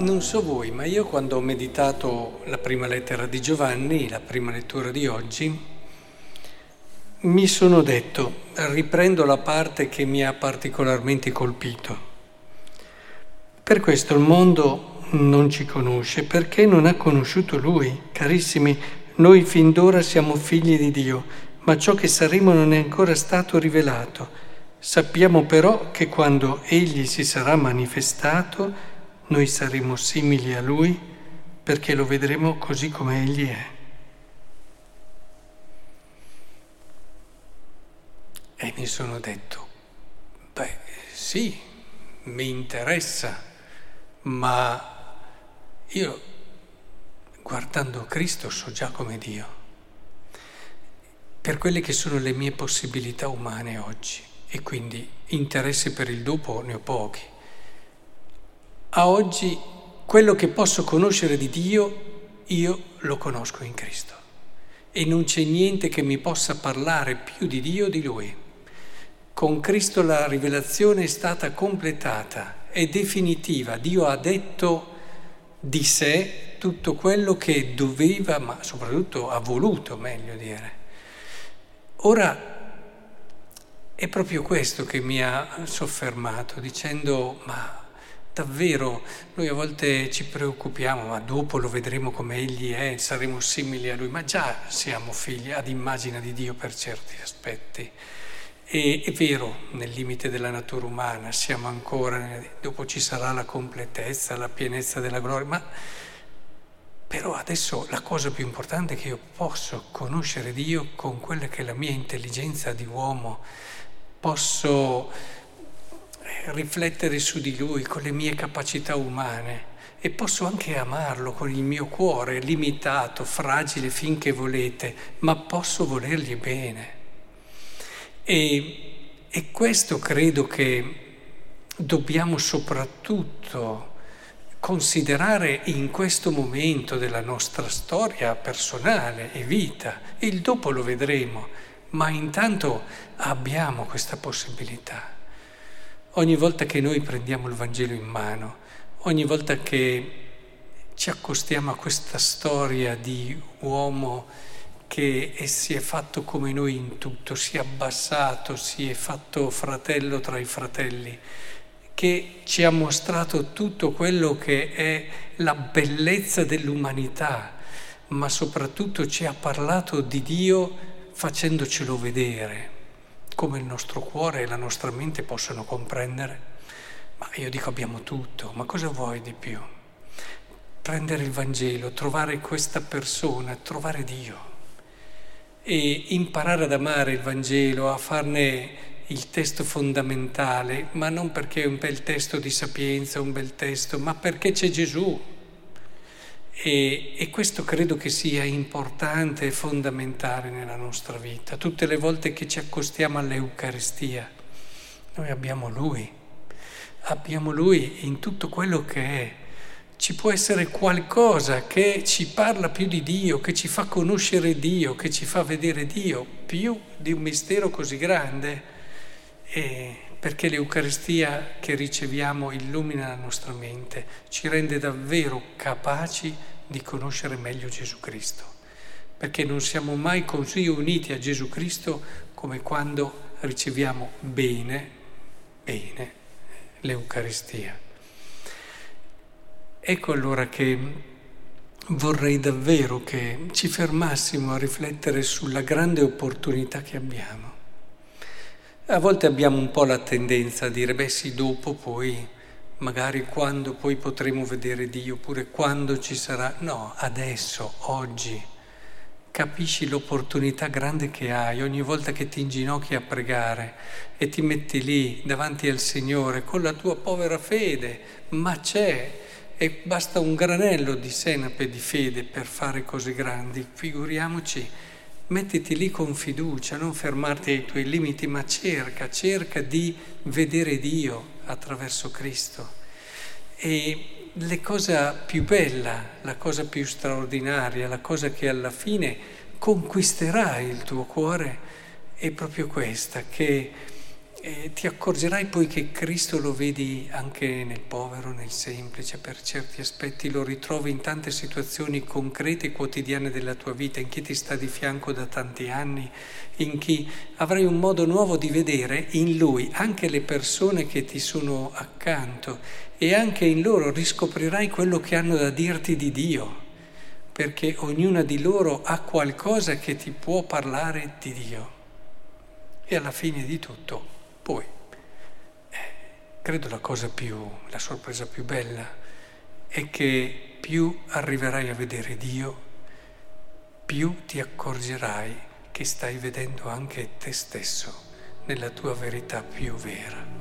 Non so voi, ma io quando ho meditato la prima lettera di Giovanni, la prima lettura di oggi, mi sono detto, riprendo la parte che mi ha particolarmente colpito. Per questo il mondo non ci conosce perché non ha conosciuto Lui. Carissimi, noi fin d'ora siamo figli di Dio, ma ciò che saremo non è ancora stato rivelato. Sappiamo però che quando Egli si sarà manifestato, noi saremo simili a Lui perché lo vedremo così come Egli è. E mi sono detto, beh sì, mi interessa, ma io guardando Cristo so già come Dio, per quelle che sono le mie possibilità umane oggi e quindi interessi per il dopo ne ho pochi a oggi quello che posso conoscere di Dio, io lo conosco in Cristo. E non c'è niente che mi possa parlare più di Dio di Lui. Con Cristo la rivelazione è stata completata, è definitiva. Dio ha detto di sé tutto quello che doveva, ma soprattutto ha voluto, meglio dire. Ora è proprio questo che mi ha soffermato, dicendo, ma Davvero, noi a volte ci preoccupiamo, ma dopo lo vedremo come Egli è, saremo simili a Lui, ma già siamo figli ad immagine di Dio per certi aspetti. E è vero, nel limite della natura umana siamo ancora, dopo ci sarà la completezza, la pienezza della gloria, ma però adesso la cosa più importante è che io posso conoscere Dio con quella che è la mia intelligenza di uomo, posso riflettere su di lui con le mie capacità umane e posso anche amarlo con il mio cuore limitato, fragile finché volete, ma posso volergli bene. E, e questo credo che dobbiamo soprattutto considerare in questo momento della nostra storia personale e vita. Il dopo lo vedremo, ma intanto abbiamo questa possibilità. Ogni volta che noi prendiamo il Vangelo in mano, ogni volta che ci accostiamo a questa storia di uomo che si è fatto come noi in tutto, si è abbassato, si è fatto fratello tra i fratelli, che ci ha mostrato tutto quello che è la bellezza dell'umanità, ma soprattutto ci ha parlato di Dio facendocelo vedere come il nostro cuore e la nostra mente possono comprendere. Ma io dico abbiamo tutto, ma cosa vuoi di più? Prendere il Vangelo, trovare questa persona, trovare Dio e imparare ad amare il Vangelo, a farne il testo fondamentale, ma non perché è un bel testo di sapienza, un bel testo, ma perché c'è Gesù e, e, questo credo che sia importante e fondamentale nella nostra vita. Tutte le volte che ci accostiamo all'Eucaristia, noi abbiamo Lui, abbiamo Lui in tutto quello che è. Ci può essere qualcosa che ci parla più di Dio, che ci fa conoscere Dio, che ci fa vedere Dio, più di un mistero così grande. E perché l'Eucaristia che riceviamo illumina la nostra mente, ci rende davvero capaci di conoscere meglio Gesù Cristo, perché non siamo mai così uniti a Gesù Cristo come quando riceviamo bene, bene l'Eucaristia. Ecco allora che vorrei davvero che ci fermassimo a riflettere sulla grande opportunità che abbiamo. A volte abbiamo un po' la tendenza a dire, beh sì, dopo poi magari quando poi potremo vedere Dio, oppure quando ci sarà. No, adesso, oggi, capisci l'opportunità grande che hai ogni volta che ti inginocchi a pregare e ti metti lì davanti al Signore con la tua povera fede, ma c'è. E basta un granello di senape di fede per fare cose grandi, figuriamoci. Mettiti lì con fiducia, non fermarti ai tuoi limiti, ma cerca, cerca di vedere Dio, attraverso Cristo. E la cosa più bella, la cosa più straordinaria, la cosa che alla fine conquisterà il tuo cuore è proprio questa, che E ti accorgerai poi che Cristo lo vedi anche nel povero, nel semplice, per certi aspetti lo ritrovi in tante situazioni concrete e quotidiane della tua vita, in chi ti sta di fianco da tanti anni, in chi avrai un modo nuovo di vedere in lui anche le persone che ti sono accanto e anche in loro riscoprirai quello che hanno da dirti di Dio, perché ognuna di loro ha qualcosa che ti può parlare di Dio. E alla fine di tutto poi, eh, credo la cosa più, la sorpresa più bella è che più arriverai a vedere Dio, più ti accorgerai che stai vedendo anche te stesso nella tua verità più vera.